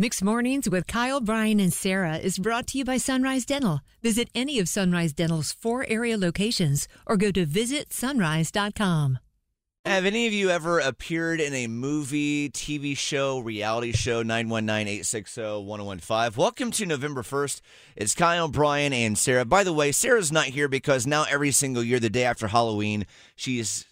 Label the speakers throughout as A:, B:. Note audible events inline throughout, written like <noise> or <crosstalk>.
A: Mixed Mornings with Kyle, Bryan, and Sarah is brought to you by Sunrise Dental. Visit any of Sunrise Dental's four area locations or go to visitsunrise.com.
B: Have any of you ever appeared in a movie, TV show, reality show? 919 860 1015. Welcome to November 1st. It's Kyle, Bryan, and Sarah. By the way, Sarah's not here because now every single year, the day after Halloween, she's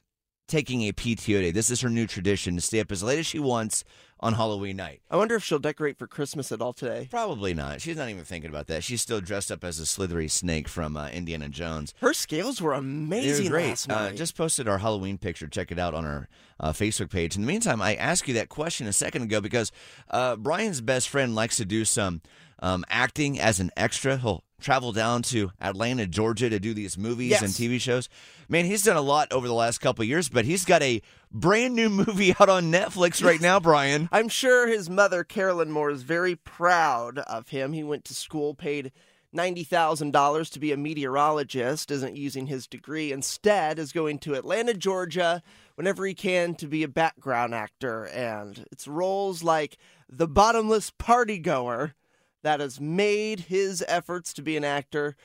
B: taking a PTO day. This is her new tradition to stay up as late as she wants on Halloween night.
C: I wonder if she'll decorate for Christmas at all today.
B: Probably not. She's not even thinking about that. She's still dressed up as a slithery snake from uh, Indiana Jones.
C: Her scales were amazing
B: were great.
C: last
B: Uh,
C: night.
B: just posted our Halloween picture. Check it out on our uh, Facebook page. In the meantime, I asked you that question a second ago because uh, Bryan's best friend likes to do some um, acting as an extra. He'll travel down to Atlanta, Georgia to do these movies
C: Yes.
B: and TV shows. Man, he's done a lot over the last couple of years, but he's got a brand new movie out on Netflix <laughs> right now, Bryan.
C: I'm sure his mother, Carolyn Moore, is very proud of him. He went to school, paid $90,000 to be a meteorologist, isn't using his degree. Instead, is going to Atlanta, Georgia, whenever he can to be a background actor. And it's roles like the bottomless party goer that has made his efforts to be an actor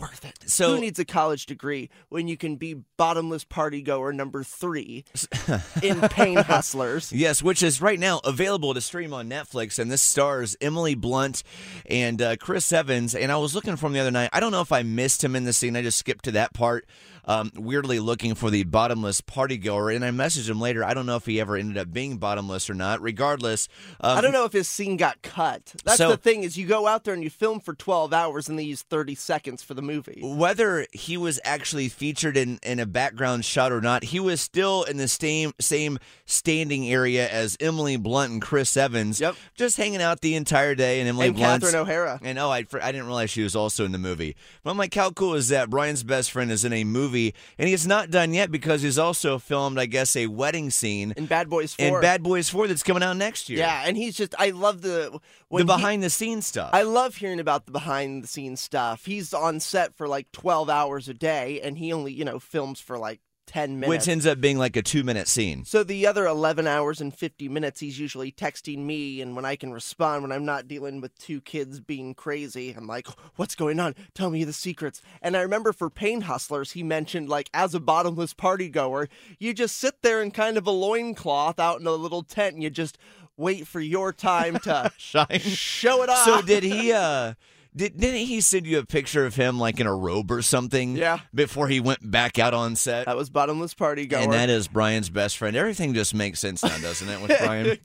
C: worth it.
B: So-
C: Who needs a college degree when you can be bottomless party goer number three <laughs> in Pain Hustlers?
B: Yes, which is right now available to stream on Netflix, and this stars Emily Blunt and uh, Chris Evans. And I was looking for him the other night. I don't know if I missed him in the scene. I just skipped to that part. Um, weirdly looking for the bottomless party goer, and I messaged him later. I don't know if he ever ended up being bottomless or not. Regardless, um,
C: I don't know if his scene got cut. That's
B: So-
C: the thing is you go out there and you film for 12 hours and they use 30 seconds for the movie.
B: whether he was actually featured in, in a background shot or not, he was still in the same same standing area as Emily Blunt and Chris Evans.
C: Yep.
B: just hanging out the entire day. And Emily
C: And
B: Blunt's-
C: Catherine O'Hara.
B: And oh, I, I didn't realize she was also in the movie. But I'm like, how cool is that? Bryan's best friend is in a movie, and he's not done yet because he's also filmed, I guess, a wedding scene
C: In Bad Boys 4.
B: in Bad Boys 4 that's coming out next year.
C: Yeah, and he's just I love the
B: the
C: when he-
B: behind the scenes stuff.
C: I love hearing about the behind the scenes stuff. He's on set for like 12 hours a day and he only, you know, films for like 10 minutes.
B: which ends up being like a two minute scene.
C: so the other 11 hours and 50 minutes he's usually texting me and when I can respond when I'm not dealing with two kids being crazy I'm like what's going on tell me the secrets and I remember for Pain Hustlers he mentioned like as a bottomless party goer you just sit there in kind of a loincloth out in a little tent and you just wait for your time to <laughs>
B: Shine.
C: show it off
B: So did he? uh did, didn't he send you a picture of him like in a robe or something?
C: Yeah.
B: Before he went back out on set.
C: that was bottomless party goer
B: And that is Bryan's best friend. Everything just makes sense now, doesn't it, with <laughs> Bryan?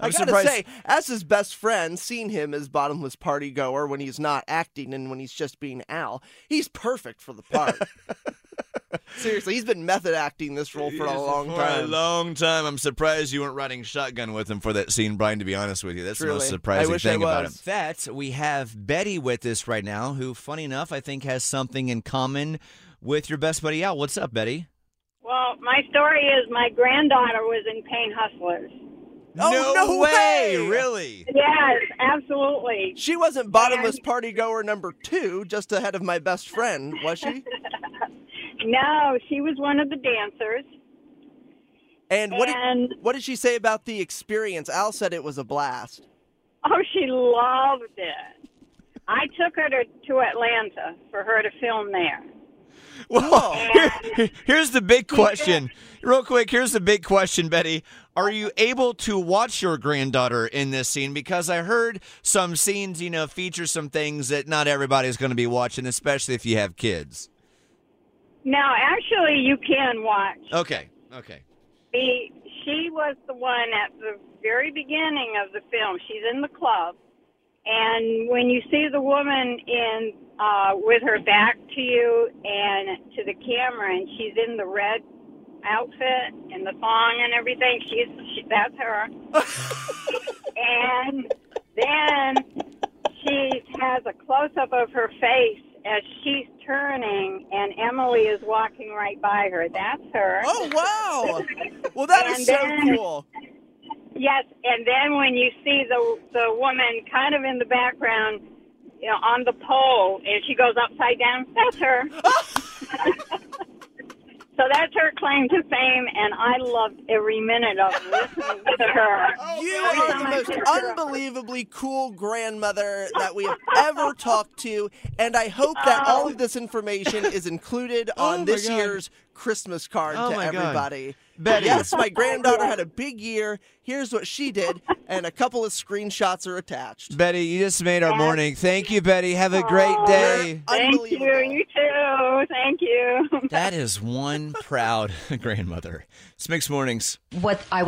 C: I
B: I'm
C: gotta
B: surprised-
C: say, as his best friend, seeing him as bottomless party goer when he's not acting and when he's just being Al, he's perfect for the part. <laughs> Seriously, he's been method acting this role for a long
B: For a
C: time.
B: long time. I'm surprised you weren't riding shotgun with him for that scene, Bryan, to be honest with you. That's the most surprising
C: I wish I
B: thing about him.
C: was.
B: That we have Betty with us right now, who, funny enough, I think has something in common with your best buddy Al. What's up, Betty?
D: Well, my story is my granddaughter was in Pain Hustlers.
C: Oh, no way!
B: Really?
D: Yes, absolutely.
C: she wasn't bottomless party goer number two, just ahead of my best friend, was she? <laughs>
D: No, she was one of the dancers.
C: And what did, what did she say about the experience? Al said it was a blast.
D: Oh, she loved it. I took her to, to Atlanta for her to film there.
B: Well,
D: oh. <laughs>
B: here- here's the big question. Real quick, here's the big question, Betty. Are you able to watch your granddaughter in this scene? Because I heard some scenes, you know, feature some things that not everybody's going to be watching, especially if you have kids.
D: No, actually, you can watch.
B: Okay, okay.
D: The, she was the one at the very beginning of the film. She's in the club, and when you see the woman in uh, with her back to you and to the camera, and she's in the red outfit and the thong and everything, she's she, that's her. <laughs> and then she has a close up of her face as she's turning, and Emily is walking right by her. That's her.
C: Oh wow! Well, that is so
D: then-
C: cool.
D: Yes, and then when you see the the woman kind of in the background, you know, on the pole, and she goes upside down, that's her. <laughs> So that's her claim to fame, and I loved every minute of listening to her. <laughs>
C: You are the most
D: picked her up.
C: unbelievably cool grandmother that we have ever talked to, and I hope that all of oh. this information is included <laughs>
B: Oh
C: on
B: my
C: this
B: God.
C: year's Christmas card
B: Oh
C: to
B: my God.
C: everybody.
B: Betty.
C: Yes, my granddaughter <laughs> had a big year. Here's what she did, and a couple of screenshots are attached.
B: Betty, you just made our morning. Thank you, Betty. Have a great
D: Oh,
B: day.
D: Thank you. You too. Thank you.
B: That is one <laughs> proud <laughs> grandmother. This makes mornings.
E: what I